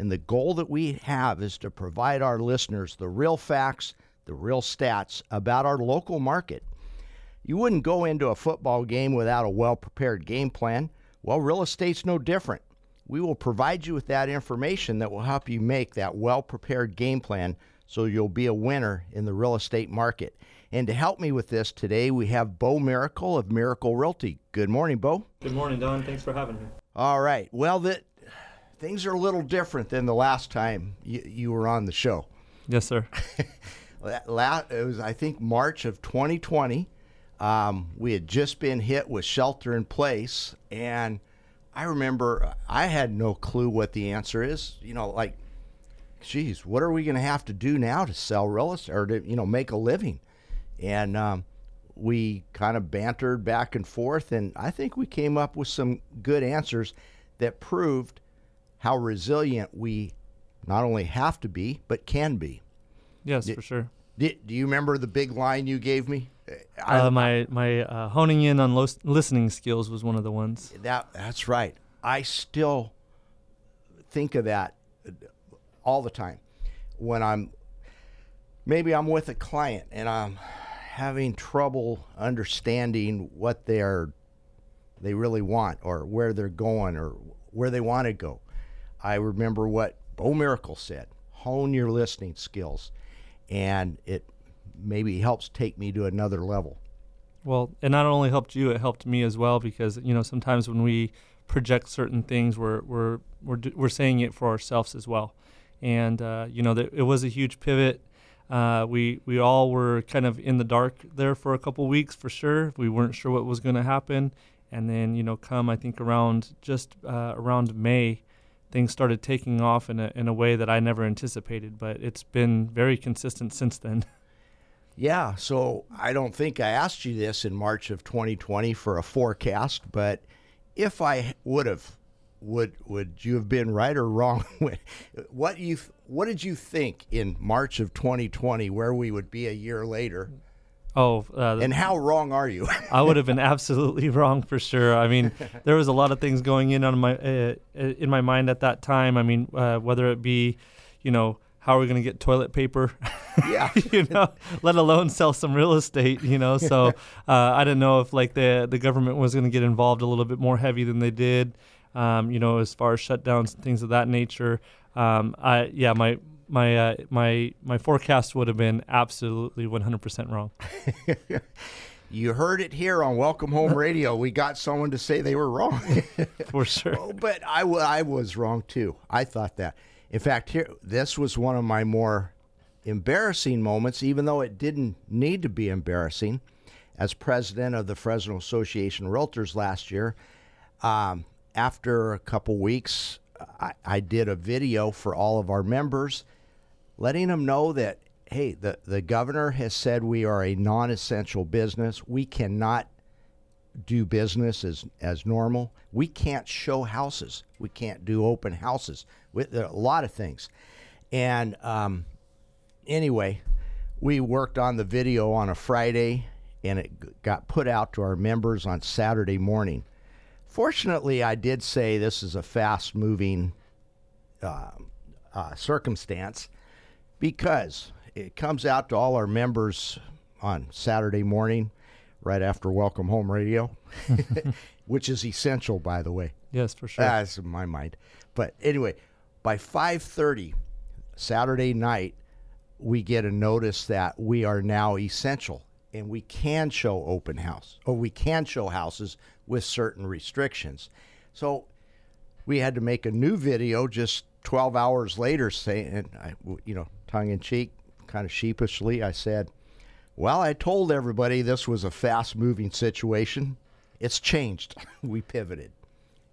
and the goal that we have is to provide our listeners the real facts, the real stats about our local market. You wouldn't go into a football game without a well prepared game plan. Well, real estate's no different. We will provide you with that information that will help you make that well prepared game plan so you'll be a winner in the real estate market. And to help me with this today, we have Bo Miracle of Miracle Realty. Good morning, Bo. Good morning, Don. Thanks for having me. All right. Well, that things are a little different than the last time you, you were on the show. Yes, sir. La- it was, I think, March of 2020. Um, we had just been hit with shelter in place, and I remember I had no clue what the answer is. You know, like geez, what are we going to have to do now to sell real estate or to, you know, make a living? And um, we kind of bantered back and forth, and I think we came up with some good answers that proved how resilient we not only have to be, but can be. Yes, for sure. Did, do you remember the big line you gave me? Uh, my my uh, honing in on lo- listening skills was one of the ones. That that's right. I still think of that all the time when I'm maybe I'm with a client and I'm having trouble understanding what they're they really want or where they're going or where they want to go. I remember what Bo Miracle said, hone your listening skills and it maybe helps take me to another level. Well, it not only helped you, it helped me as well because you know sometimes when we project certain things, we're we're we're we're saying it for ourselves as well and uh, you know it was a huge pivot. Uh, we we all were kind of in the dark there for a couple weeks for sure. We weren't sure what was going to happen, and then you know come I think around just uh, around May, things started taking off in a in a way that I never anticipated. But it's been very consistent since then. Yeah, so I don't think I asked you this in March of 2020 for a forecast, but if I would have would would you have been right or wrong? what you what did you think in March of 2020 where we would be a year later? Oh, uh, and how wrong are you? I would have been absolutely wrong for sure. I mean, there was a lot of things going in on my uh, in my mind at that time. I mean, uh, whether it be, you know, how are we going to get toilet paper? Yeah, you know, let alone sell some real estate. You know, so uh, I didn't know if like the the government was going to get involved a little bit more heavy than they did um, you know, as far as shutdowns and things of that nature. Um, I yeah, my my uh, my my forecast would have been absolutely 100% wrong. you heard it here on Welcome Home Radio. We got someone to say they were wrong. For sure. Oh, but I, w- I was wrong too. I thought that. In fact, here this was one of my more embarrassing moments, even though it didn't need to be embarrassing. As president of the Fresno Association of Realtors last year, um, after a couple weeks, I, I, did a video for all of our members, letting them know that hey, the, the governor has said we are a non-essential business. We cannot do business as as normal. We can't show houses. We can't do open houses. With a lot of things, and um, anyway, we worked on the video on a Friday, and it got put out to our members on Saturday morning. Fortunately, I did say this is a fast moving uh, uh, circumstance because it comes out to all our members on Saturday morning, right after Welcome Home Radio, which is essential, by the way. Yes, for sure. That's in my mind. But anyway, by 5:30 Saturday night, we get a notice that we are now essential and we can show open house or we can show houses with certain restrictions. So we had to make a new video just 12 hours later saying, you know, tongue in cheek, kind of sheepishly, I said, well, I told everybody this was a fast moving situation. It's changed. we pivoted.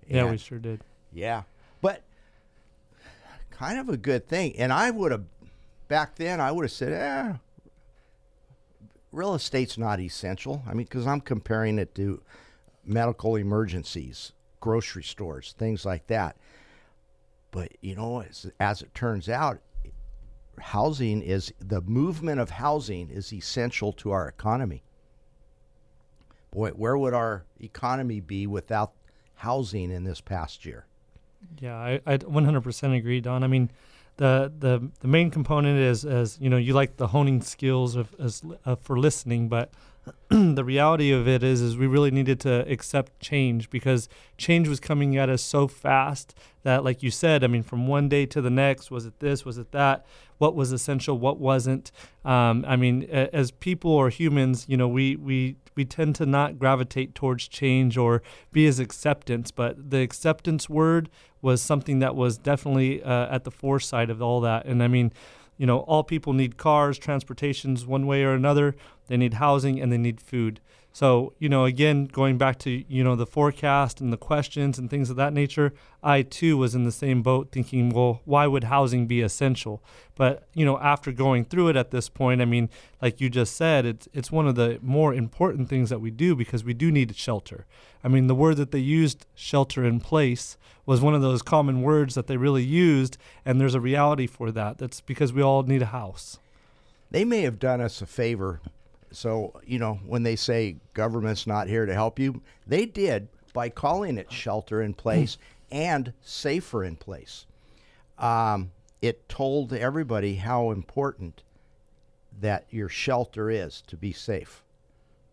Yeah, and, we sure did. Yeah. But kind of a good thing. And I would have back then I would have said, eh, real estate's not essential. I mean, because I'm comparing it to medical emergencies, grocery stores, things like that. But you know, as, as it turns out, housing is the movement of housing is essential to our economy. Boy, where would our economy be without housing in this past year? Yeah, I, I 100% agree, Don. I mean, the the the main component is as you know you like the honing skills of as uh, for listening, but the reality of it is is we really needed to accept change because change was coming at us so fast that like you said i mean from one day to the next was it this was it that what was essential what wasn't um, i mean as people or humans you know we we we tend to not gravitate towards change or be as acceptance but the acceptance word was something that was definitely uh, at the foresight of all that and i mean you know, all people need cars, transportations one way or another. They need housing and they need food. So, you know, again, going back to, you know, the forecast and the questions and things of that nature, I too was in the same boat thinking, well, why would housing be essential? But, you know, after going through it at this point, I mean, like you just said, it's it's one of the more important things that we do because we do need shelter. I mean, the word that they used, shelter in place, was one of those common words that they really used, and there's a reality for that. That's because we all need a house. They may have done us a favor so, you know, when they say government's not here to help you, they did by calling it shelter in place and safer in place. Um, it told everybody how important that your shelter is to be safe.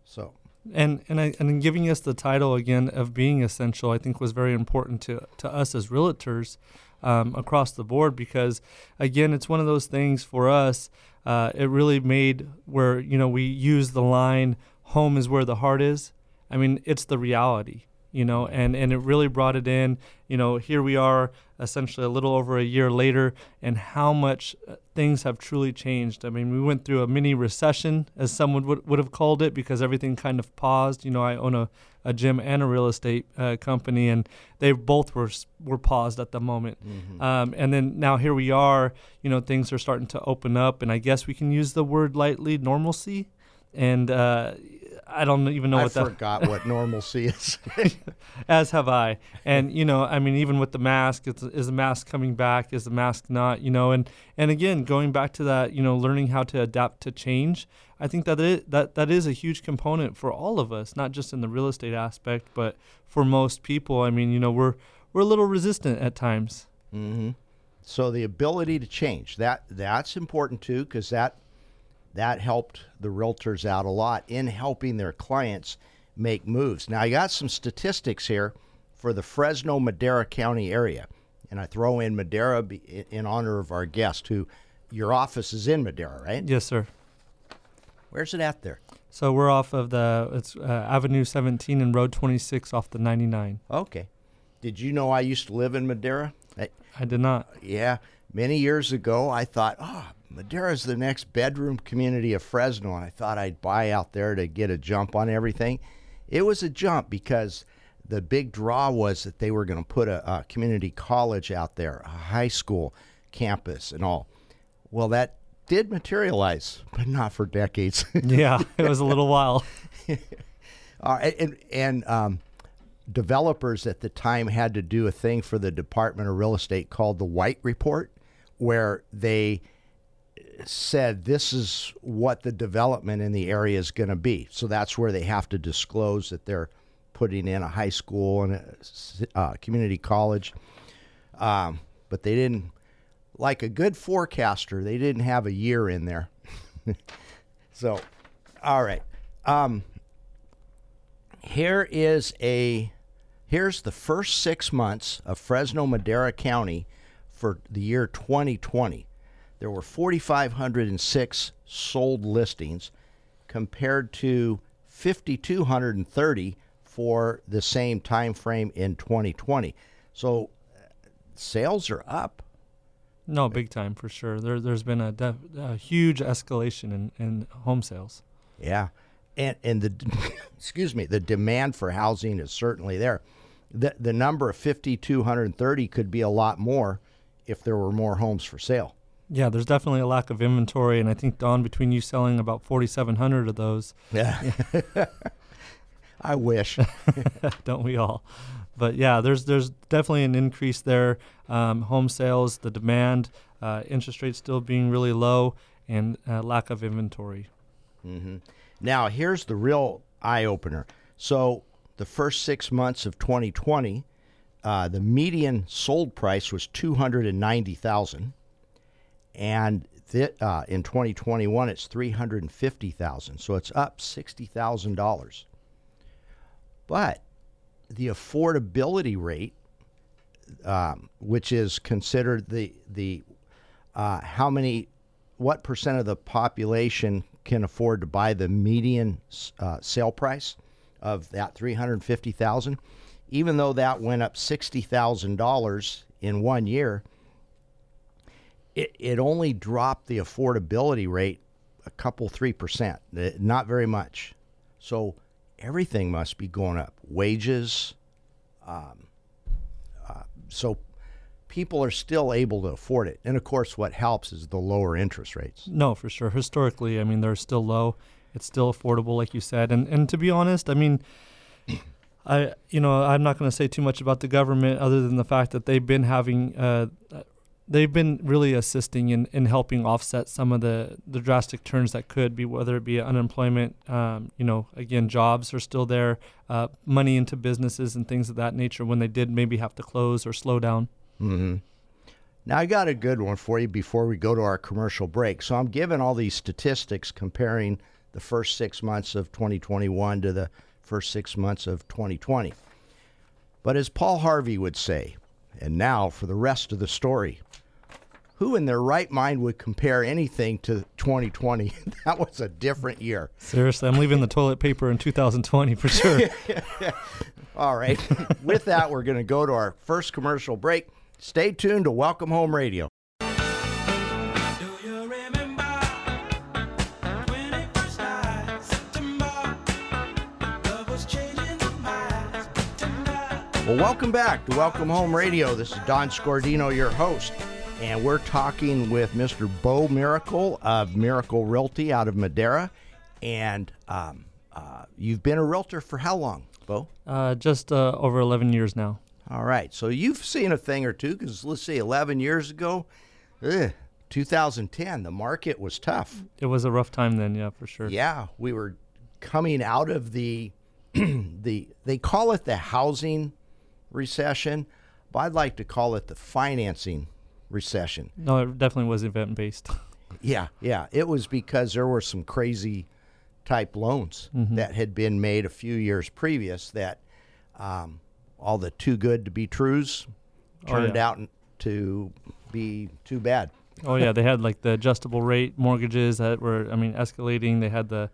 So, and and I, and giving us the title again of being essential, I think was very important to to us as realtors um, across the board because again, it's one of those things for us uh, it really made where you know we use the line "home is where the heart is." I mean, it's the reality, you know, and and it really brought it in. You know, here we are, essentially a little over a year later, and how much uh, things have truly changed. I mean, we went through a mini recession, as someone would would have called it, because everything kind of paused. You know, I own a a gym and a real estate uh, company, and they both were were paused at the moment. Mm-hmm. Um, and then now here we are. You know, things are starting to open up, and I guess we can use the word lightly, normalcy. And uh, I don't even know I what that. I forgot what normalcy is. As have I. And you know, I mean, even with the mask, is the mask coming back? Is the mask not? You know, and and again, going back to that, you know, learning how to adapt to change. I think that it, that that is a huge component for all of us, not just in the real estate aspect, but for most people. I mean, you know, we're we're a little resistant at times. Mm-hmm. So the ability to change that that's important too, because that that helped the realtors out a lot in helping their clients make moves. Now I got some statistics here for the Fresno Madera County area, and I throw in Madera in honor of our guest, who your office is in Madera, right? Yes, sir. Where's it at there? So we're off of the it's uh, Avenue 17 and Road 26 off the 99. Okay. Did you know I used to live in Madera? I, I did not. Yeah, many years ago I thought, oh, Madera's the next bedroom community of Fresno, and I thought I'd buy out there to get a jump on everything. It was a jump because the big draw was that they were going to put a, a community college out there, a high school campus, and all. Well, that did materialize, but not for decades. yeah, it was a little while. uh, and and um, developers at the time had to do a thing for the Department of Real Estate called the White Report, where they said this is what the development in the area is going to be. So that's where they have to disclose that they're putting in a high school and a uh, community college. Um, but they didn't like a good forecaster, they didn't have a year in there. so, all right. Um, here is a here's the first six months of Fresno Madera County for the year 2020. There were 4,506 sold listings compared to 5,230 for the same time frame in 2020. So uh, sales are up. No, big time for sure. There, there's been a, def, a huge escalation in, in home sales. Yeah, and and the excuse me, the demand for housing is certainly there. The the number of fifty two hundred thirty could be a lot more if there were more homes for sale. Yeah, there's definitely a lack of inventory, and I think Don, between you selling about 4,700 of those, Yeah. I wish. don't we all? But yeah, there's there's definitely an increase there. Um, home sales, the demand, uh, interest rates still being really low, and uh, lack of inventory. hmm Now, here's the real eye opener. So, the first six months of 2020, uh, the median sold price was 290,000, and th- uh, in 2021 it's 350,000. So it's up $60,000. But the affordability rate, um, which is considered the the uh, how many, what percent of the population can afford to buy the median uh, sale price of that three hundred fifty thousand, even though that went up sixty thousand dollars in one year, it it only dropped the affordability rate a couple three percent, eh, not very much. So everything must be going up. Wages, um, uh, so people are still able to afford it. And of course, what helps is the lower interest rates. No, for sure. Historically, I mean, they're still low. It's still affordable, like you said. And and to be honest, I mean, I you know I'm not going to say too much about the government other than the fact that they've been having uh, they've been really assisting in, in helping offset some of the, the drastic turns that could be whether it be unemployment um, you know again jobs are still there uh, money into businesses and things of that nature when they did maybe have to close or slow down Mm-hmm. Now, I got a good one for you before we go to our commercial break. So, I'm giving all these statistics comparing the first six months of 2021 to the first six months of 2020. But as Paul Harvey would say, and now for the rest of the story, who in their right mind would compare anything to 2020? that was a different year. seriously i'm leaving the toilet paper in 2020 for sure All right. With that, we're going to go to our first commercial break. Stay tuned to Welcome Home Radio. Do you remember 21st night, September? Love was changing the minds, tender. Well, welcome back to Welcome Home Radio. This is Don Scordino, your host, and we're talking with Mr. Bo Miracle of Miracle Realty out of Madera. And um, uh, you've been a realtor for how long, Bo? uh, just uh, over 11 years now All right, so you've seen a thing or two because let's see, 11 years ago, ugh, 2010, the market was tough. it was a rough time then yeah for sure Yeah, we were coming out of the the they call it the housing recession, but I'd like to call it the financing recession. no it definitely was event based Yeah, yeah, it was because there were some crazy type loans that had been made a few years previous that um, all the too good to be trues Oh, turned yeah. out to be too bad. Oh yeah, they had like the adjustable rate mortgages that were, I mean, escalating. They had the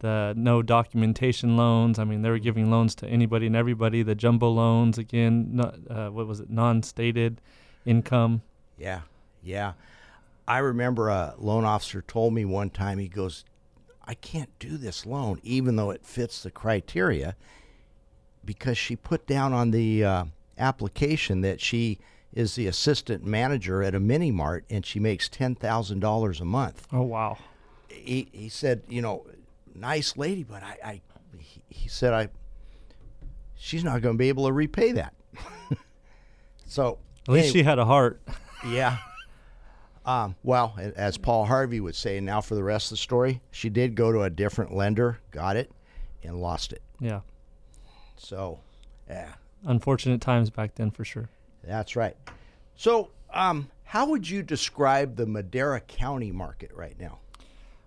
the no documentation loans. I mean, they were giving loans to anybody and everybody. The jumbo loans again. Not, uh, what was it? Non-stated income. Yeah, yeah. I remember a loan officer told me one time, he goes, I can't do this loan, even though it fits the criteria, because she put down on the uh, application that she is the assistant manager at a mini mart and she makes $10,000 a month. Oh wow. He, he said, you know, nice lady, but I, I he, he said, I, she's not going to be able to repay that. so, At least anyway- she had a heart. Yeah. Um, well, as Paul Harvey would say, now for the rest of the story, she did go to a different lender, got it, and lost it. yeah. So, yeah, Unfortunate times back then for sure. that's right. So, um, how would you describe the Madera County market right now?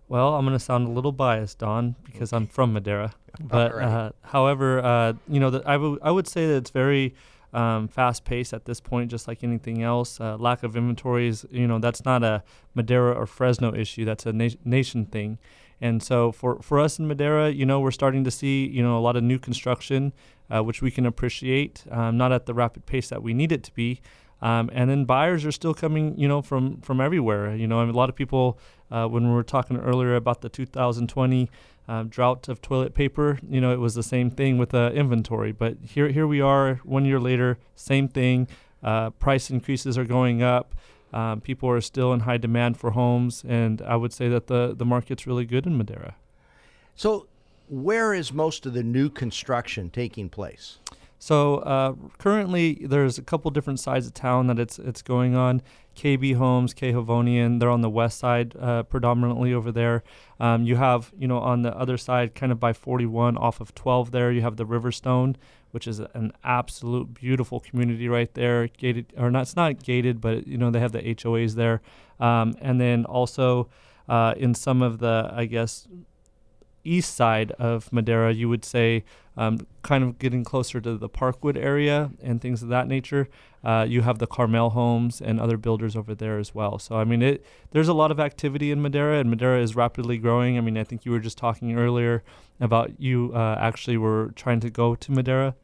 Well, I'm going to sound a little biased, Don, because I'm from Madera. But Alright. uh, however, uh, you know, the, I would I would say that it's very um, fast paced at this point, just like anything else. Uh, lack of inventories, you know, that's not a Madera or Fresno issue. That's a na- nation thing. And so for, for us in Madera, you know, we're starting to see, you know, a lot of new construction, uh, which we can appreciate, um, not at the rapid pace that we need it to be. Um, and then buyers are still coming, you know, from from everywhere. You know, I mean, a lot of people, uh, when we were talking earlier about the 2020 uh, drought of toilet paper, you know, it was the same thing with the inventory. But here here we are, one year later, same thing. Uh, price increases are going up. Um, people are still in high demand for homes, and I would say that the the market's really good in Madera. So, where is most of the new construction taking place? So uh, currently, there's a couple different sides of town that it's it's going on. KB Homes, K Hovnanian, they're on the west side uh, predominantly over there. Um, you have, you know, on the other side, kind of by 41 off of 12 there, you have the Riverstone, which is an absolute beautiful community right there. Gated, or not, it's not gated, but, you know, they have the HOAs there. Um, and then also uh, in some of the, I guess, east side of Madera, you would say, um, kind of getting closer to the Parkwood area and things of that nature. Uh, you have the Carmel homes and other builders over there as well. So I mean, it there's a lot of activity in Madera, and Madera is rapidly growing. I mean, I think you were just talking earlier about you uh, actually were trying to go to Madera.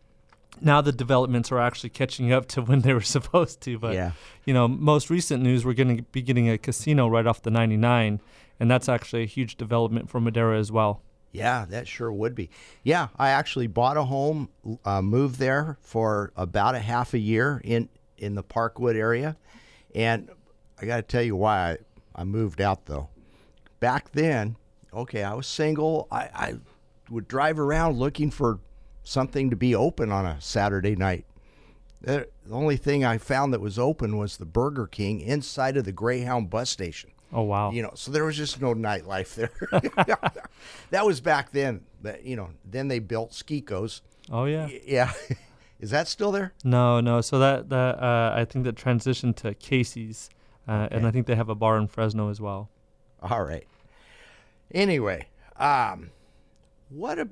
Now the developments are actually catching up to when they were supposed to. But yeah. you know, most recent news, we're going to be getting a casino right off the 99, and that's actually a huge development for Madera as well. Yeah, that sure would be. Yeah, I actually bought a home, uh, moved there for about a half a year in in the Parkwood area, and I got to tell you why I, I moved out though. Back then, okay, I was single. I, I would drive around looking for something to be open on a Saturday night. The only thing I found that was open was the Burger King inside of the Greyhound bus station. Oh wow! You know, so there was just no nightlife there. that was back then. That you know, then they built Skikos. oh yeah. Yeah, is that still there? No, no. So that that uh, I think that transitioned to Casey's, uh, and I think they have a bar in Fresno as well. All right. Anyway, um, what a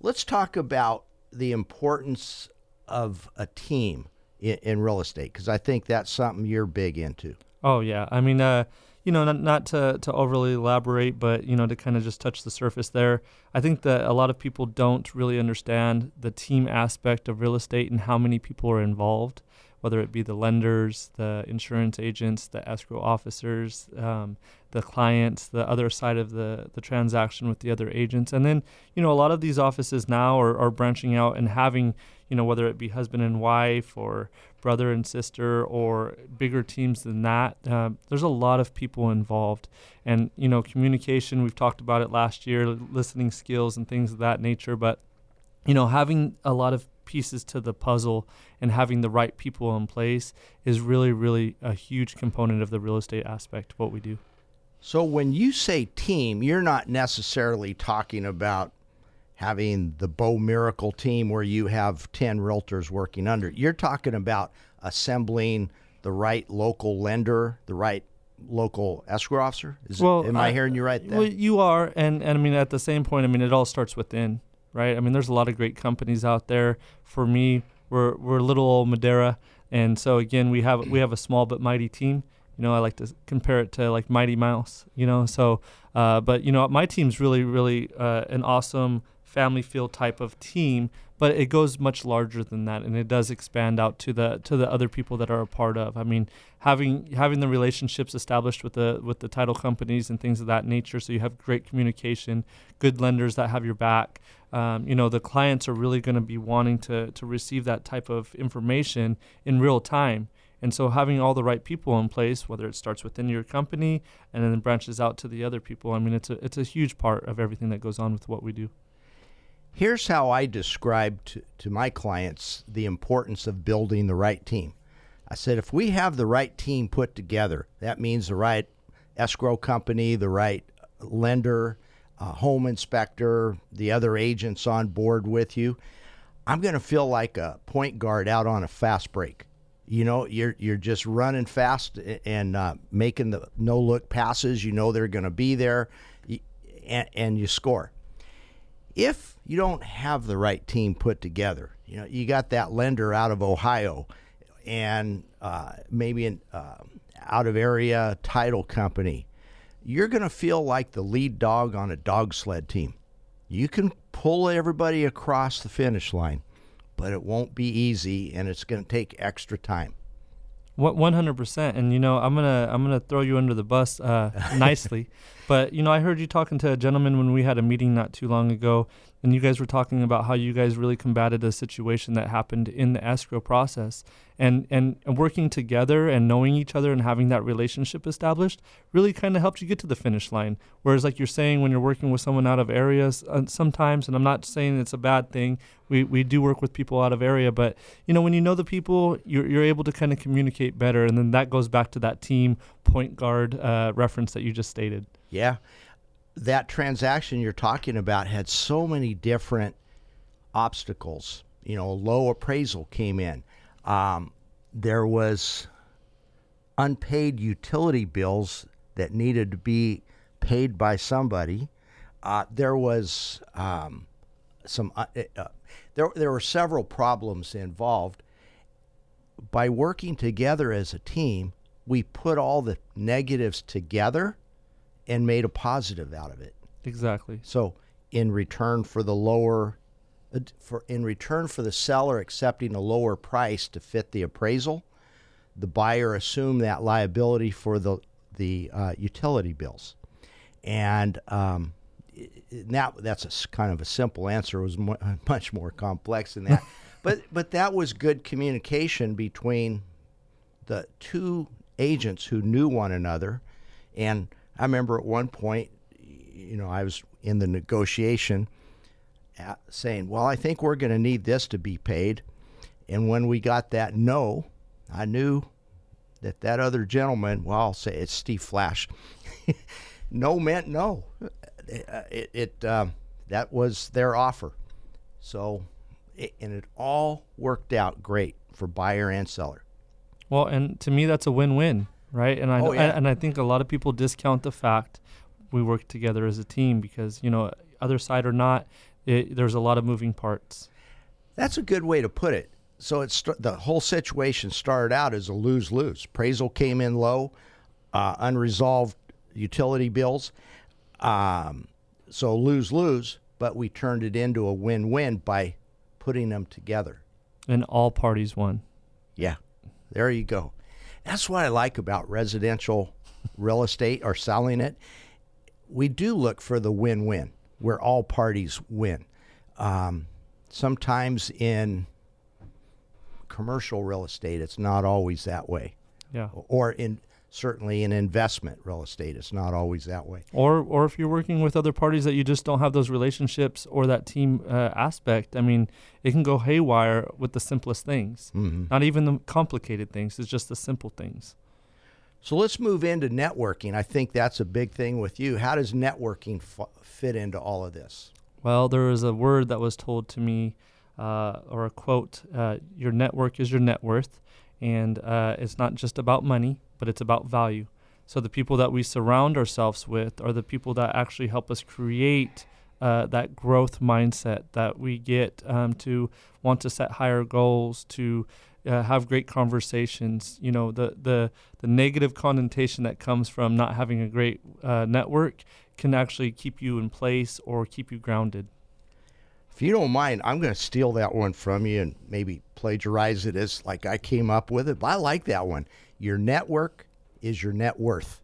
let's talk about the importance of a team in, in real estate because I think that's something you're big into. Oh yeah, I mean, uh, you know, not, not to to overly elaborate, but you know, to kind of just touch the surface there. I think that a lot of people don't really understand the team aspect of real estate and how many people are involved, whether it be the lenders, the insurance agents, the escrow officers, um, the clients, the other side of the the transaction with the other agents, and then you know, a lot of these offices now are, are branching out and having, you know, whether it be husband and wife or brother and sister or bigger teams than that. Uh, there's a lot of people involved, and you know, communication. We've talked about it last year, listening skills and things of that nature. But you know, having a lot of pieces to the puzzle and having the right people in place is really, really a huge component of the real estate aspect of what we do. So when you say team, you're not necessarily talking about having the Bo Miracle team where you have 10 realtors working under. You're talking about assembling the right local lender, the right local escrow officer. Is it- am I, hearing you right there? Well, you are, and and I mean at the same point, I mean it all starts within, right? I mean there's a lot of great companies out there. For me, we're we're little old Madera, and so again we have we have a small but mighty team. You know, I like to compare it to like Mighty Mouse. You know, so uh, but you know my team's really really uh, an awesome family feel type of team but it goes much larger than that and it does expand out to the to the other people that are a part of i mean having having the relationships established with the with the title companies and things of that nature so you have great communication good lenders that have your back um, you know the clients are really going to be wanting to to receive that type of information in real time and so having all the right people in place whether it starts within your company and then branches out to the other people i mean it's a it's a huge part of everything that goes on with what we do Here's how I describe to, to my clients the importance of building the right team. I said, if we have the right team put together, that means the right escrow company, the right lender, uh, home inspector, the other agents on board with you, I'm going to feel like a point guard out on a fast break. You know, you're you're just running fast and uh, making the no look passes. You know they're going to be there, and, and you score if you don't have the right team put together, you know, you got that lender out of Ohio and uh, maybe an uh, out of area title company, you're going to feel like the lead dog on a dog sled team. You can pull everybody across the finish line, but it won't be easy and it's going to take extra time. What one hundred percent, and you know I'm gonna I'm gonna throw you under the bus uh, nicely, but you know I heard you talking to a gentleman when we had a meeting not too long ago, and you guys were talking about how you guys really combated a situation that happened in the escrow process. And and, and working together and knowing each other and having that relationship established really kind of helped you get to the finish line. Whereas like you're saying when you're working with someone out of areas uh, sometimes and i'm not saying it's a bad thing we, we do work with people out of area but you know when you know the people you're, you're able to kind of communicate better and then that goes back to that team point guard uh, reference that you just stated. Yeah. That transaction you're talking about had so many different obstacles. You know, a low appraisal came in. Um, there was unpaid utility bills that needed to be paid by somebody. Uh, there was um, some. Uh, uh, there there were several problems involved. By working together as a team, we put all the negatives together and made a positive out of it. exactly So, in return for the lower, uh, for in return for the seller accepting a lower price to fit the appraisal, the buyer assumed that liability for the the uh, utility bills, and um, now that's a kind of a simple answer. It was mu much more complex than that, but but that was good communication between the two agents who knew one another. And I remember at one point, you know, I was in the negotiation uh, saying, Well, I think we're going to need this to be paid. And when we got that no, I knew that that other gentleman, well, I'll say it's Steve Flash, no meant no. Uh, It, it um, that was their offer. So, it, and it all worked out great for buyer and seller. Well, and to me, that's a win-win, right? And I Oh, yeah. and I think a lot of people discount the fact we work together as a team because you know, other side or not, it, there's a lot of moving parts. That's a good way to put it. So it's the whole situation started out as a lose lose. Appraisal came in low, uh, unresolved utility bills. Um, so lose lose, but we turned it into a win win by putting them together. And all parties won. Yeah, there you go. That's what I like about residential real estate or selling it. We do look for the win win where all parties win. Um, sometimes in commercial real estate, it's not always that way. Yeah. Or in certainly in investment real estate, it's not always that way. Or or if you're working with other parties that you just don't have those relationships or that team uh, aspect, I mean, it can go haywire with the simplest things. Mm-hmm. Not even the complicated things. It's just the simple things. So let's move into networking. I think that's a big thing with you. How does networking f- fit into all of this? Well, there was a word that was told to me, uh, or a quote: uh, "Your network is your net worth," and uh, it's not just about money, but it's about value. So the people that we surround ourselves with are the people that actually help us create uh, that growth mindset that we get um, to want to set higher goals, to uh, have great conversations. You know, the the the negative connotation that comes from not having a great uh, network can actually keep you in place or keep you grounded. If you don't mind, I'm going to steal that one from you and maybe plagiarize it as like I came up with it. But I like that one. Your network is your net worth.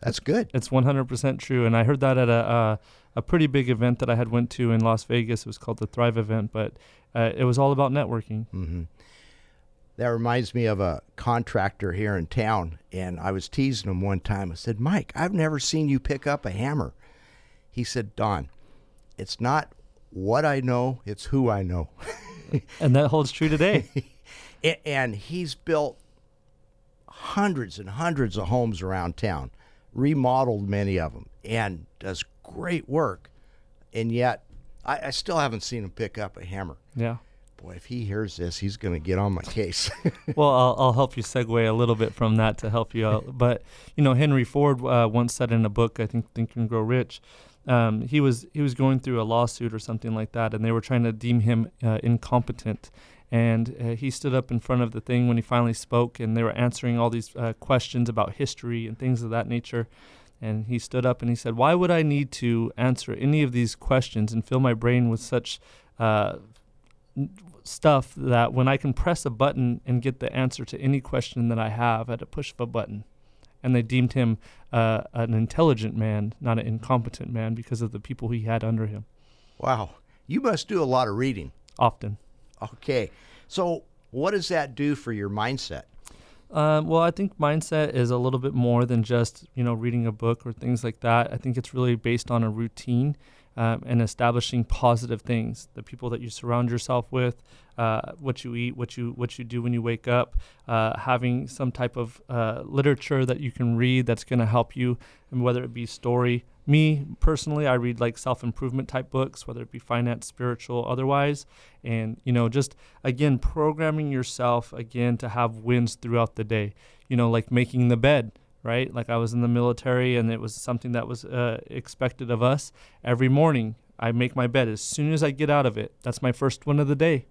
That's good. It's 100% true, and I heard that at a a, a pretty big event that I had went to in Las Vegas. It was called the Thrive event, but uh, it was all about networking. Mm-hmm. That reminds me of a contractor here in town, and I was teasing him one time. I said, Mike, I've never seen you pick up a hammer. He said, Don, it's not what I know, it's who I know. And that holds true today. And he's built hundreds and hundreds of homes around town, remodeled many of them, and does great work. And yet, I, I still haven't seen him pick up a hammer. yeah. Boy, if he hears this, he's going to get on my case. Well, I'll, I'll help you segue a little bit from that to help you out. But you know, Henry Ford uh, once said in a book, I think Think and Grow Rich, um, he was he was going through a lawsuit or something like that, and they were trying to deem him uh, incompetent. And uh, he stood up in front of the thing when he finally spoke, and they were answering all these uh, questions about history and things of that nature. And he stood up and he said, "Why would I need to answer any of these questions and fill my brain with such uh, stuff that when I can press a button and get the answer to any question that I have at a push of a button?" And they deemed him uh, an intelligent man, not an incompetent man, because of the people he had under him. wow. You must do a lot of reading. often. Okay. So, what does that do for your mindset? Um, well, I think mindset is a little bit more than just you know reading a book or things like that. I think it's really based on a routine um, and establishing positive things. The people that you surround yourself with, uh, what you eat, what you what you do when you wake up, uh, having some type of uh, literature that you can read that's going to help you, and whether it be story. Me personally, I read like self improvement type books, whether it be finance, spiritual, otherwise, and you know just again programming yourself again to have wins throughout the day. You know, like making the bed right? Like I was in the military and it was something that was uh, expected of us. Every morning, I make my bed as soon as I get out of it. That's my first one of the day.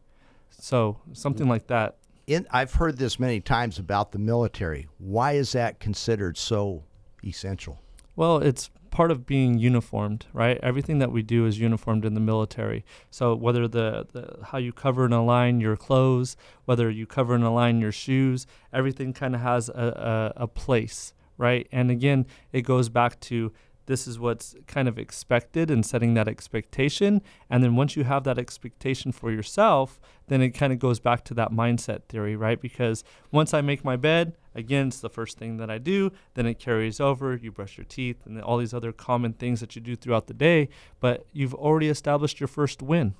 So, something like that. In, I've heard this many times about the military. Why is that considered so essential? Well, it's part of being uniformed, right? Everything that we do is uniformed in the military. So whether the, the how you cover and align your clothes, whether you cover and align your shoes, everything kind of has a, a, a place, right? And again, it goes back to this is what's kind of expected and setting that expectation. And then once you have that expectation for yourself, then it kind of goes back to that mindset theory, right? Because once I make my bed, again, it's the first thing that I do. Then it carries over. You brush your teeth and all these other common things that you do throughout the day. But you've already established your first win.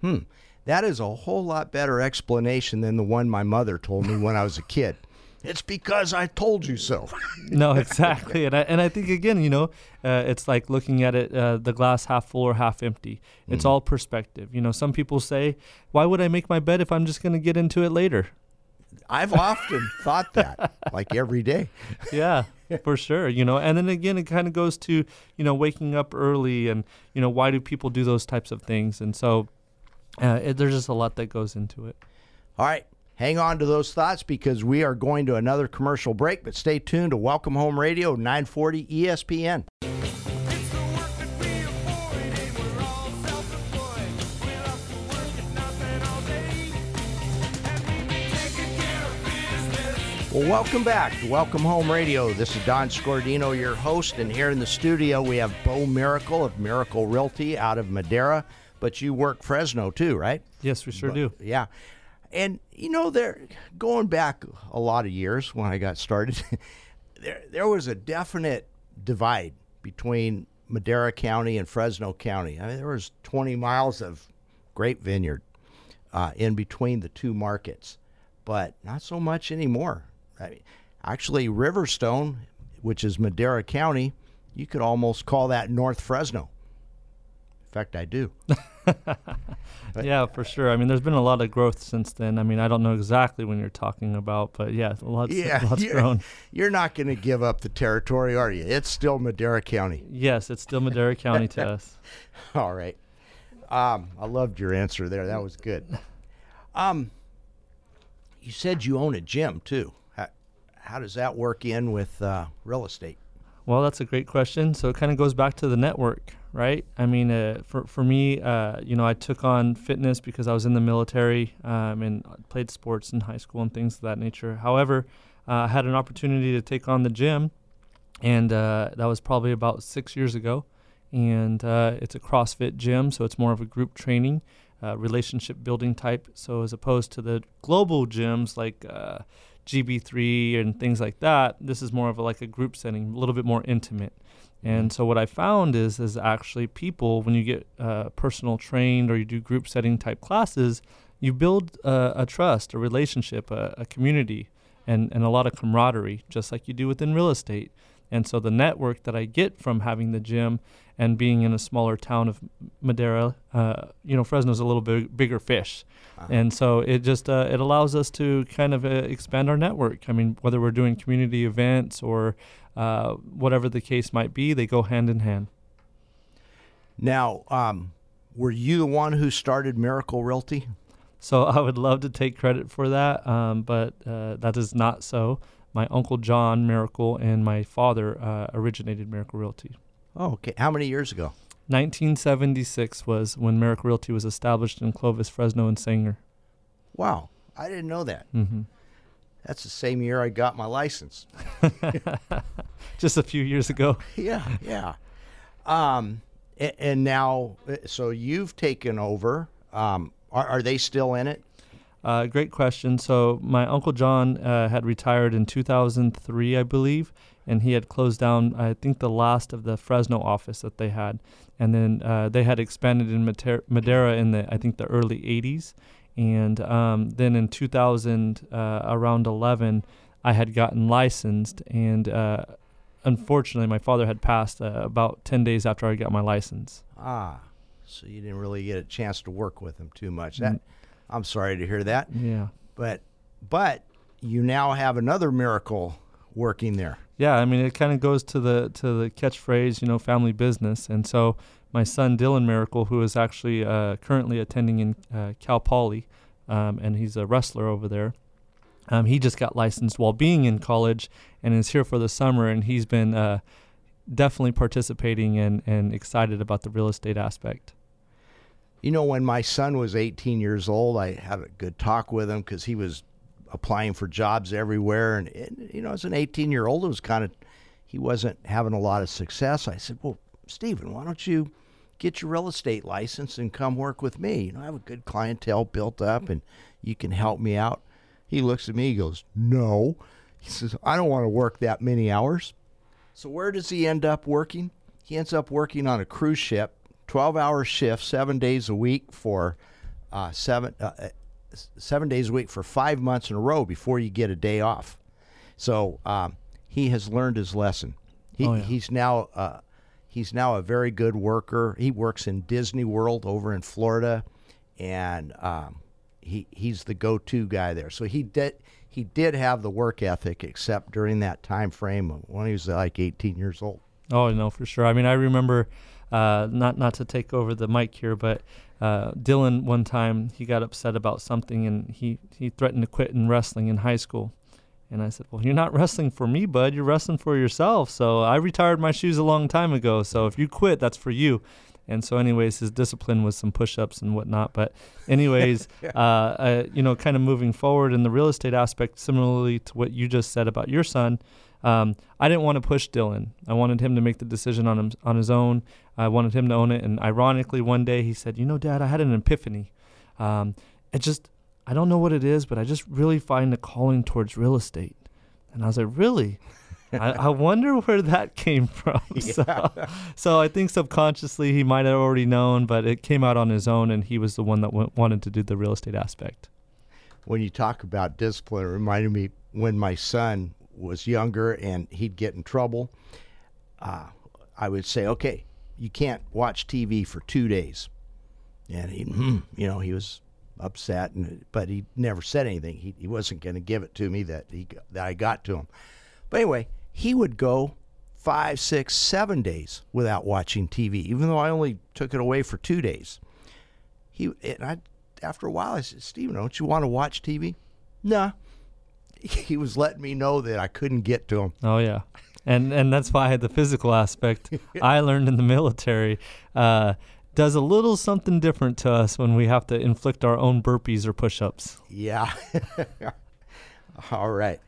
Hmm. That is a whole lot better explanation than the one my mother told me when I was a kid. It's because I told you so. no, exactly, and I and I think again, you know, uh, it's like looking at it, uh, the glass half full or half empty. It's all perspective. You know, some people say, "Why would I make my bed if I'm just going to get into it later?" I've often thought that, like every day. yeah for sure you know and then again it kind of goes to you know waking up early and you know why do people do those types of things and so uh, it, there's just a lot that goes into it All right. Hang on to those thoughts because we are going to another commercial break, but stay tuned to Welcome Home Radio 940 ESPN. It's the work that we avoid, and we're all self-employed. We're up for working nothing all day, and taking care of business. Well, welcome back to Welcome Home Radio. This is Don Scordino, your host, and here in the studio we have Bo Miracle of Miracle Realty out of Madera, but you work Fresno too, right? yes we sure do Yeah. And you know, there going back a lot of years when I got started, there there was a definite divide between Madera County and Fresno County. I mean, there was 20 miles of grape vineyard uh, in between the two markets, but not so much anymore. I mean, actually, Riverstone, which is Madera County, you could almost call that North Fresno. In fact, I do. yeah for sure i mean there's been a lot of growth since then i mean i don't know exactly when you're talking about but yeah lots, Yeah, lots you're, grown you're not going to give up the territory, are you? It's still Madera County. yes it's still madera county to us All right. Um, I loved your answer there. That was good. Um, you said you own a gym too. How, how does that work in with uh, real estate? Well, that's a great question. So it kind of goes back to the network, right? I mean, uh, for for me, uh, you know, I took on fitness because I was in the military um, and played sports in high school and things of that nature. However, uh, I had an opportunity to take on the gym, and uh, that was probably about six years ago. And uh, it's a CrossFit gym, so it's more of a group training, relationship building type. So as opposed to the global gyms like uh, GB3 and things like that, this is more of a, like a group setting, a little bit more intimate. And so what I found is is actually people when you get uh, personal trained or you do group setting type classes, you build uh, a trust, a relationship, a, a community, and and a lot of camaraderie, just like you do within real estate. And so the network that I get from having the gym and being in a smaller town of Madera, uh, you know, Fresno's a little bit bigger fish, and so it just uh, it allows us to kind of uh, expand our network. I mean, whether we're doing community events or uh, whatever the case might be, they go hand in hand. Now, um, were you the one who started Miracle Realty? So I would love to take credit for that, um, but uh, that is not so. My uncle John Miracle and my father uh, originated Miracle Realty. Oh, okay. How many years ago? 1976 was when Miracle Realty was established in Clovis, Fresno, and Sanger. Wow, I didn't know that. hmm That's the same year I got my license. Just a few years ago. yeah, yeah. Um, A- And now, uh, so you've taken over. Um, are, are they still in it? Uh, great question. So my uncle John uh, had retired in 2003, I believe, and he had closed down. I think the last of the Fresno office that they had, and then uh, they had expanded in Mater- Madera in the I think the early 80s, and um, then in 2000 uh, around 11, I had gotten licensed, and uh, unfortunately my father had passed uh, about 10 days after I got my license. Ah, so you didn't really get a chance to work with him too much. That I'm sorry to hear that. Yeah. But but you now have another miracle working there. Yeah, I mean, it kind of goes to the to the catchphrase, you know, family business. And so my son Dylan Miracle, who is actually uh, currently attending in uh, Cal Poly, um, and he's a wrestler over there. Um, he just got licensed while being in college and is here for the summer, and he's been uh, definitely participating and, and excited about the real estate aspect. You know, when my son was 18 years old, I had a good talk with him because he was applying for jobs everywhere. And, you know, as an 18 year old, it was kind of, he wasn't having a lot of success. I said, Well, Stephen, why don't you get your real estate license and come work with me? You know, I have a good clientele built up and you can help me out. He looks at me, he goes, No. He says, I don't want to work that many hours. So where does he end up working? He ends up working on a cruise ship, 12-hour shift, seven days a week for uh, seven uh, uh, seven days a week for five months in a row before you get a day off. So um, he has learned his lesson. He, Oh, yeah. He's now uh, he's now a very good worker. He works in Disney World over in Florida, and um, he he's the go-to guy there. So he did he did have the work ethic, except during that time frame when he was like 18 years old. Oh no, for sure. I mean, I remember uh, not not to take over the mic here, but uh, Dylan one time he got upset about something and he he threatened to quit in wrestling in high school. And I said, "Well, you're not wrestling for me, bud. You're wrestling for yourself. So I retired my shoes a long time ago. So if you quit, that's for you." And so, anyways, his discipline was some push-ups and whatnot. But, anyways, uh, uh, you know, kind of moving forward in the real estate aspect, similarly to what you just said about your son, um, I didn't want to push Dylan. I wanted him to make the decision on him on his own. I wanted him to own it. And ironically, one day he said, "You know, Dad, I had an epiphany. Um, it just I don't know what it is, but I just really find a calling towards real estate." And I was like, "Really?" I, I wonder where that came from. So, so I think subconsciously he might have already known, but it came out on his own, and he was the one that w- wanted to do the real estate aspect. when you talk about discipline, it reminded me when my son was younger and he'd get in trouble. Uh, I would say, "Okay, you can't watch TV for two days," and he, "Hmm," you know, he was upset, and but he never said anything. He, he wasn't going to give it to me that he that I got to him. But anyway, he would go five, six, seven days without watching TV, even though I only took it away for two days he and I after a while I said, Steven, don't you want to watch TV? Nah. He was letting me know that I couldn't get to him. Oh yeah, and and that's why I had the physical aspect I learned in the military uh, does a little something different to us when we have to inflict our own burpees or push-ups. Yeah. All right.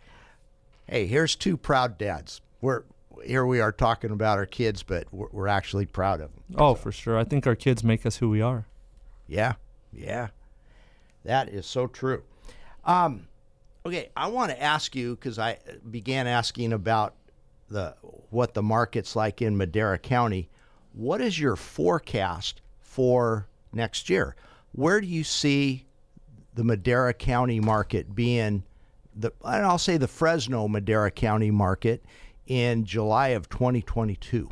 Hey, here's two proud dads. We're here we are talking about our kids, but we're, we're actually proud of them. Oh, for sure. I think our kids make us who we are. Yeah, yeah, that is so true. Um, okay, I want to ask you because I began asking about the what the market's like in Madera County. What is your forecast for next year? Where do you see the Madera County market being? The and I'll say the Fresno Madera County market in July of 2022.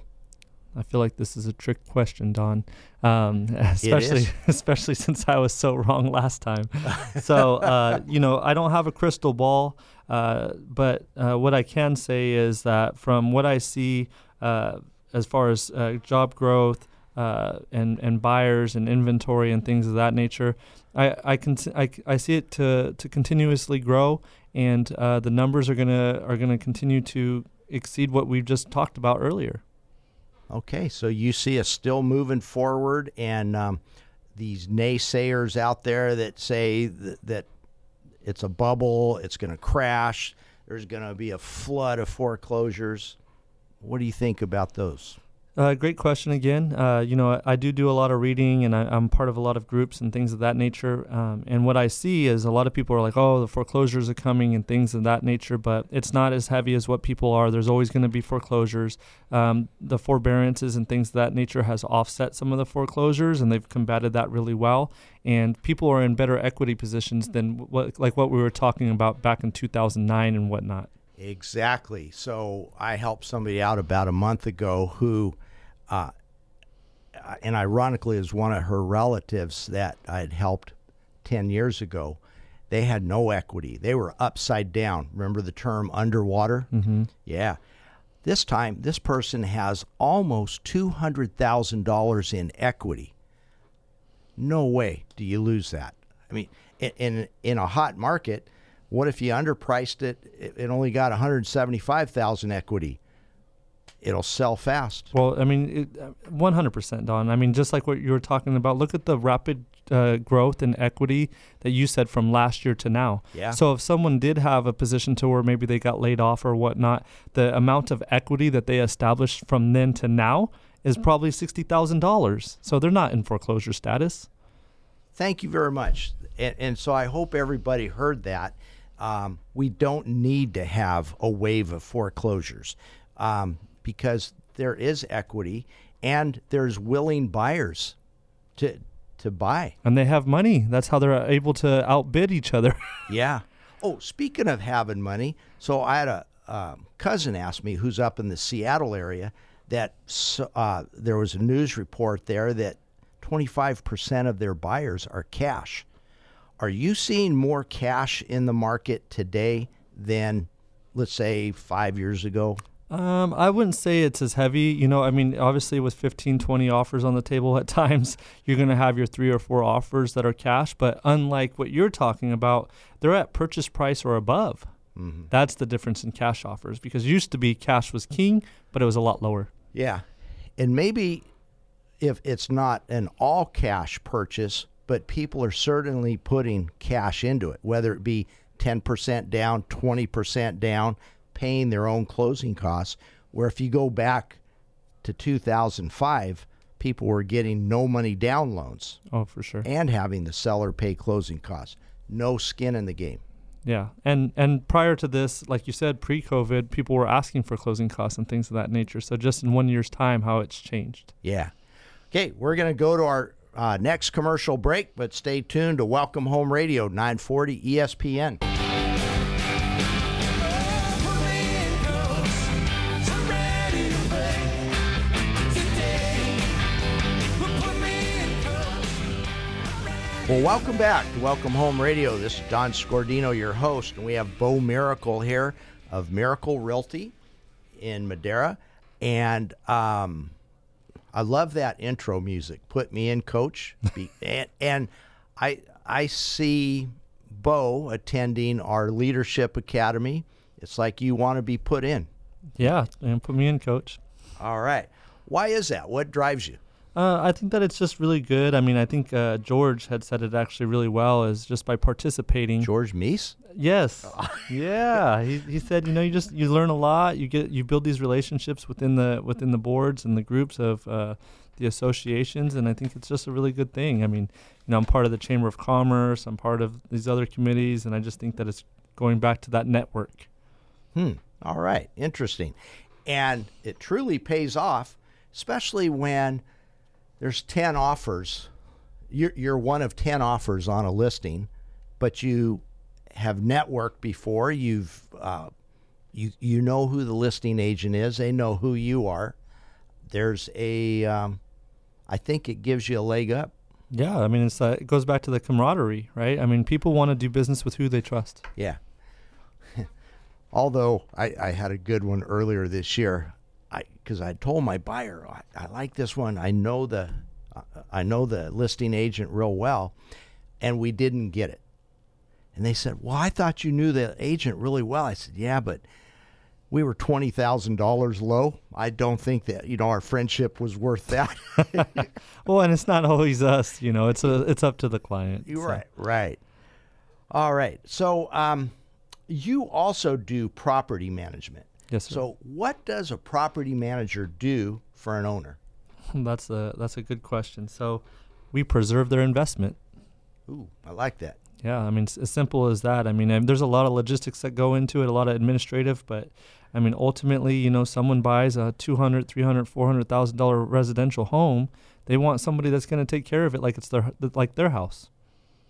I feel like this is a trick question, Don. Um, especially, especially since I was so wrong last time. so, uh, you know, I don't have a crystal ball, uh, but uh, what I can say is that from what I see, uh, as far as uh, job growth uh, and and buyers and inventory and things of that nature, I I can I, I see it to to continuously grow, and uh, the numbers are gonna are gonna continue to exceed what we've just talked about earlier. Okay, so you see us still moving forward, and um, these naysayers out there that say th- that it's a bubble, it's going to crash, there's going to be a flood of foreclosures. What do you think about those? Uh, great question again. Uh, you know, I, I do do a lot of reading, and I, I'm part of a lot of groups and things of that nature. Um, and what I see is a lot of people are like, "Oh, the foreclosures are coming" and things of that nature. But it's not as heavy as what people are. There's always going to be foreclosures. Um, the forbearances and things of that nature has offset some of the foreclosures, and they've combated that really well. And people are in better equity positions than what, like what we were talking about back in 2009 and whatnot. Exactly. So I helped somebody out about a month ago who, uh, and ironically, is one of her relatives that I had helped 10 years ago. They had no equity. They were upside down. Remember the term underwater? Mm-hmm. Yeah. This time, this person has almost $200,000 in equity. No way do you lose that. I mean, in, in, in a hot market, what if you underpriced it? It it only got 175,000 equity. It'll sell fast. Well, I mean, it, uh, 100%, Don. I mean, just like what you were talking about, look at the rapid uh, growth in equity that you said from last year to now. Yeah. So if someone did have a position to where maybe they got laid off or whatnot, the amount of equity that they established from then to now is probably $60,000. So they're not in foreclosure status. Thank you very much. And, and so I hope everybody heard that. Um, we don't need to have a wave of foreclosures um, because there is equity and there's willing buyers to to buy. And they have money. That's how they're able to outbid each other. Yeah. Oh, speaking of having money, so I had a um, cousin ask me who's up in the Seattle area that uh, there was a news report there that 25% of their buyers are cash. Are you seeing more cash in the market today than, let's say, five years ago? Um, I wouldn't say it's as heavy. You know, I mean, obviously with 15, 20 offers on the table at times, you're going to have your three or four offers that are cash. But unlike what you're talking about, they're at purchase price or above. That's the difference in cash offers because used to be cash was king, but it was a lot lower. Yeah. And maybe if it's not an all cash purchase, but people are certainly putting cash into it, whether it be 10% down, 20% down, paying their own closing costs. Where if you go back to 2005, people were getting no money down loans Oh, for sure. and having the seller pay closing costs. No skin in the game. Yeah, and and prior to this, like you said, pre-COVID, people were asking for closing costs and things of that nature. So just in one year's time, how it's changed. Yeah. Okay, we're going to go to our uh, next commercial break, but stay tuned to Welcome Home Radio 940 ESPN. Well, welcome back to Welcome Home Radio. This is Don Scordino, your host, and we have Bo Miracle here of Miracle Realty in Madera. And um, I love that intro music. Put me in, Coach. Be, and, and I I see Bo attending our Leadership Academy. It's like you want to be put in. Yeah, and put me in, coach. All right. Why is that? What drives you? Uh, I think that it's just really good. I mean, I think uh, George had said it actually really well. Is just by participating. George Meese? Yes. yeah. He, he said, you know, you just you learn a lot. You get you build these relationships within the within the boards and the groups of uh, the associations, and I think it's just a really good thing. I mean, you know, I'm part of the Chamber of Commerce. I'm part of these other committees, and I just think that it's going back to that network. Hmm. All right. Interesting. And it truly pays off, especially when there's 10 offers. You're, you're one of 10 offers on a listing, but you have networked before. You've uh, you you know who the listing agent is. They know who you are. There's a, um, I think it gives you a leg up. Yeah, I mean, it's uh, it goes back to the camaraderie, right? I mean, people want to do business with who they trust. Yeah. Although I, I had a good one earlier this year, I because I told my buyer I, I like this one. I know the I know the listing agent real well, and we didn't get it. And they said, "Well, I thought you knew the agent really well." I said, "Yeah, but we were twenty thousand dollars low. I don't think that you know our friendship was worth that." Well, and it's not always us, you know. It's a, it's up to the client. You're so. right. Right. All right. So, um, you also do property management. Yes, sir. So, what does a property manager do for an owner? that's a that's a good question. So we preserve their investment. Ooh, I like that. Yeah, I mean, it's as simple as that. I mean, um, there's a lot of logistics that go into it, a lot of administrative, but I mean, ultimately, you know, someone buys a 200, 300, 400,000 dollar residential home, they want somebody that's going to take care of it like it's their like their house.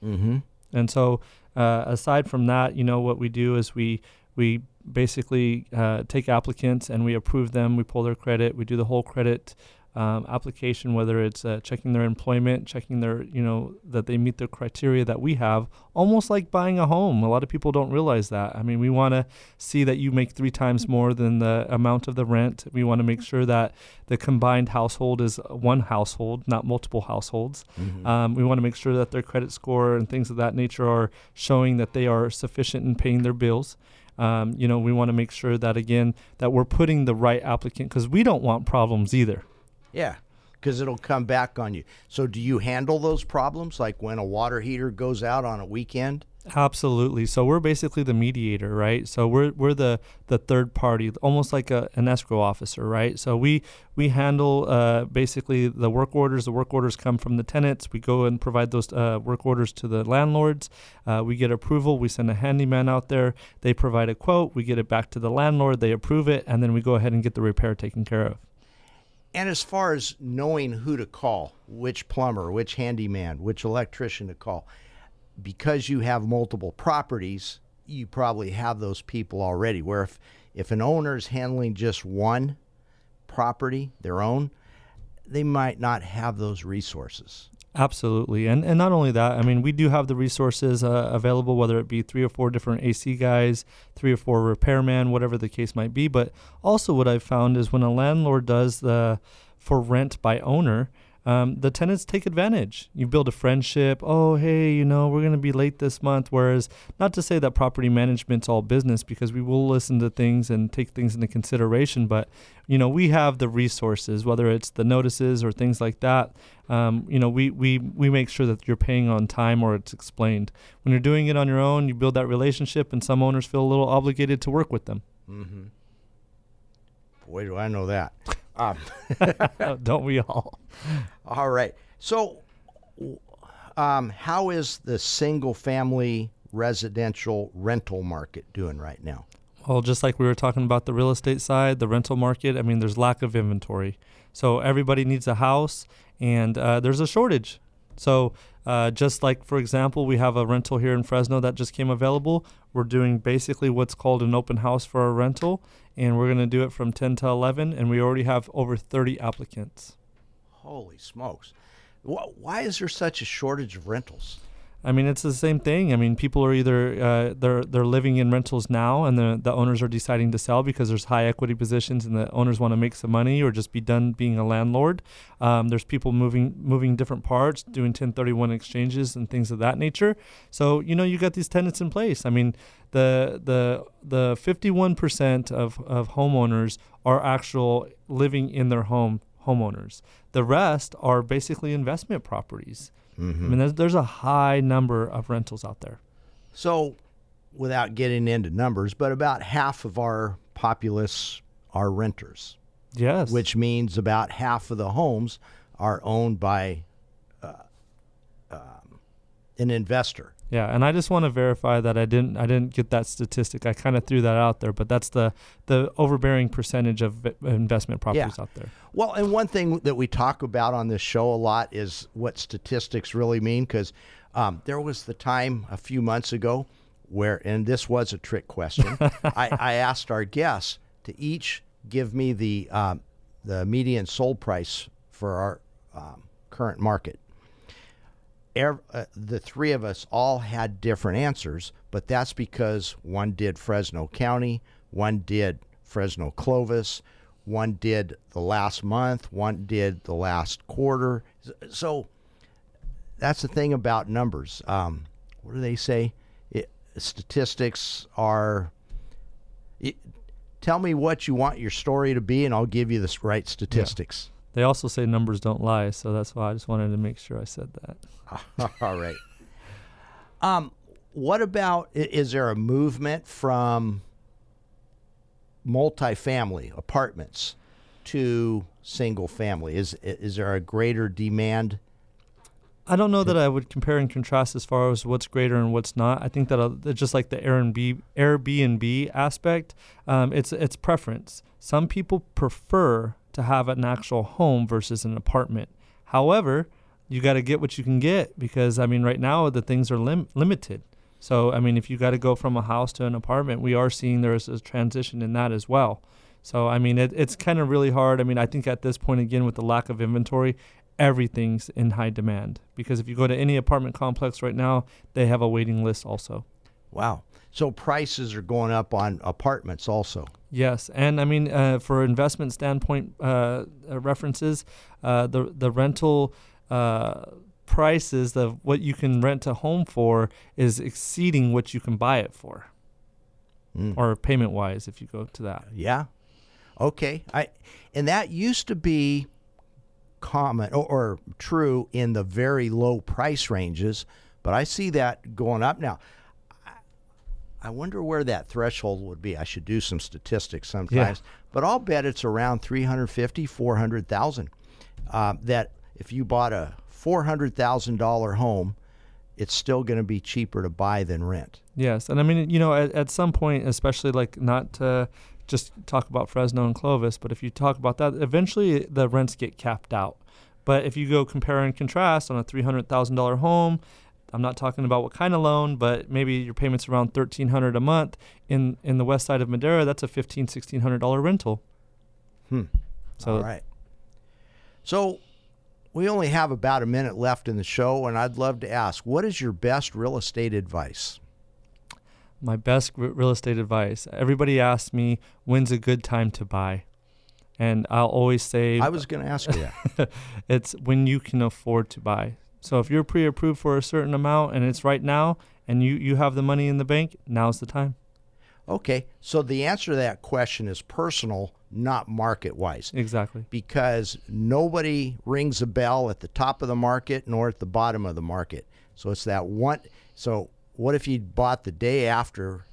Mm-hmm. And so, uh, aside from that, you know, what we do is we we basically uh, take applicants and we approve them. We pull their credit. We do the whole credit um, application, whether it's uh, checking their employment, checking their, you know, that they meet the criteria that we have. Almost like buying a home. A lot of people don't realize that. I mean, we want to see that you make three times more than the amount of the rent. We want to make sure that the combined household is one household, not multiple households. Um, we want to make sure that their credit score and things of that nature are showing that they are sufficient in paying their bills. Um, you know, we want to make sure that again that we're putting the right applicant because we don't want problems either. Yeah, because it'll come back on you. So, do you handle those problems like when a water heater goes out on a weekend? Absolutely. So we're basically the mediator, right? So we're we're the the third party, almost like a, an escrow officer, right? So we we handle uh, basically the work orders. The work orders come from the tenants. We go and provide those uh, work orders to the landlords. Uh, we get approval. We send a handyman out there. They provide a quote. We get it back to the landlord. They approve it, and then we go ahead and get the repair taken care of. And as far as knowing who to call, which plumber, which handyman, which electrician to call, because you have multiple properties, you probably have those people already. Where if, if an owner is handling just one property, their own, they might not have those resources. Absolutely, and and not only that, I mean, we do have the resources uh, available, whether it be three or four different AC guys, three or four repairman, whatever the case might be. But also, what I've found is when a landlord does the for rent by owner, um, the tenants take advantage. You build a friendship. Oh, hey, you know, we're going to be late this month. Whereas, not to say that property management's all business because we will listen to things and take things into consideration. But, you know, we have the resources, whether it's the notices or things like that. Um, you know, we, we, we make sure that you're paying on time or it's explained. When you're doing it on your own, you build that relationship, and some owners feel a little obligated to work with them. Boy, do I know that. Um, Don't we all? All right. So, um, how is the single family residential rental market doing right now? Well, just like we were talking about the real estate side, the rental market, I mean, there's lack of inventory. So everybody needs a house, and uh, there's a shortage. So, uh, just like, for example, we have a rental here in Fresno that just came available. We're doing basically what's called an open house for a rental, and we're going to do it from 10 to 11, and we already have over 30 applicants. Holy smokes. Why is there such a shortage of rentals? I mean, it's the same thing. I mean, people are either uh, they're they're living in rentals now, and the the owners are deciding to sell because there's high equity positions, and the owners want to make some money or just be done being a landlord. Um, there's people moving moving different parts, doing 1031 exchanges and things of that nature. So you know, you got these tenants in place. I mean, the the the 51% of of homeowners are actual living in their home homeowners. The rest are basically investment properties. I mean, there's, there's a high number of rentals out there. So, without getting into numbers, but about half of our populace are renters, Yes. which means about half of the homes are owned by uh, um, an investor. Yeah, and I just want to verify that I didn't I didn't get that statistic. I kind of threw that out there, but that's the the overbearing percentage of investment properties out there. Well, and one thing that we talk about on this show a lot is what statistics really mean. Because um, there was the time a few months ago where, and this was a trick question, I, I asked our guests to each give me the um, the median sold price for our um, current market. Ev- uh, the three of us all had different answers, but that's because one did Fresno County, one did Fresno Clovis, one did the last month, one did the last quarter. So that's the thing about numbers. Um, what do they say? It, statistics are. It, tell me what you want your story to be, and I'll give you the right statistics. They also say numbers don't lie, so that's why I just wanted to make sure I said that. All right. Um, what about is there a movement from multifamily apartments to single family? Is is there a greater demand? I don't know that I would compare and contrast as far as what's greater and what's not. I think that uh, just like the Airbnb Airbnb aspect, um, it's it's preference. Some people prefer to have an actual home versus an apartment. However, you got to get what you can get because I mean, right now the things are lim- limited. So I mean, if you got to go from a house to an apartment, we are seeing there is a transition in that as well. So I mean, it, it's kind of really hard. I mean, I think at this point again with the lack of inventory, everything's in high demand because if you go to any apartment complex right now, they have a waiting list also. Wow. So prices are going up on apartments also. Yes, and I mean uh, for investment standpoint uh, uh, references, uh, the the rental uh, prices of what you can rent a home for is exceeding what you can buy it for, Mm. or payment wise if you go to that. Yeah. Okay. I and that used to be common or, or true in the very low price ranges, but I see that going up now. I- wonder where that threshold would be. I should do some statistics sometimes, but I'll bet it's around 350, 400,000. Uh, that if you bought a $400,000 home, it's still going to be cheaper to buy than rent. Yes, and I mean, you know, at, at some point, especially like not to just talk about Fresno and Clovis, but if you talk about that, eventually the rents get capped out. But if you go compare and contrast on a three hundred thousand dollar home, I'm not talking about what kind of loan, but maybe your payments around thirteen hundred a month in in the west side of Madera. That's a fifteen sixteen hundred dollar rental. Hmm. So All right. So we only have about a minute left in the show, and I'd love to ask what is your best real estate advice? my best r- real estate advice. Everybody asks me when's a good time to buy, and I'll always say I was going to ask you that. it's when you can afford to buy. So if you're pre-approved for a certain amount and it's right now and you you have the money in the bank, now's the time. Okay. So the answer to that question is personal, not market wise, Exactly. because nobody rings a bell at the top of the market nor at the bottom of the market. So it's that one. So what if you bought the day after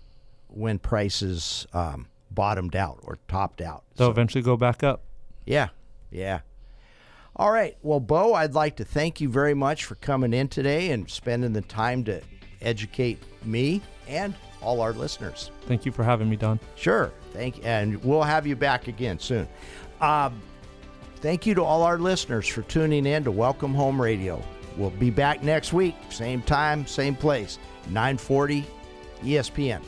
when prices um, bottomed out or topped out? They'll So- eventually go back up. Yeah, yeah. All right. Well, Bo, I'd like to thank you very much for coming in today and spending the time to educate me and all our listeners. Thank you for having me, Don. Sure. Thank and we'll have you back again soon. Um, thank you to all our listeners for tuning in to Welcome Home Radio. We'll be back next week, same time, same place, 940 ESPN.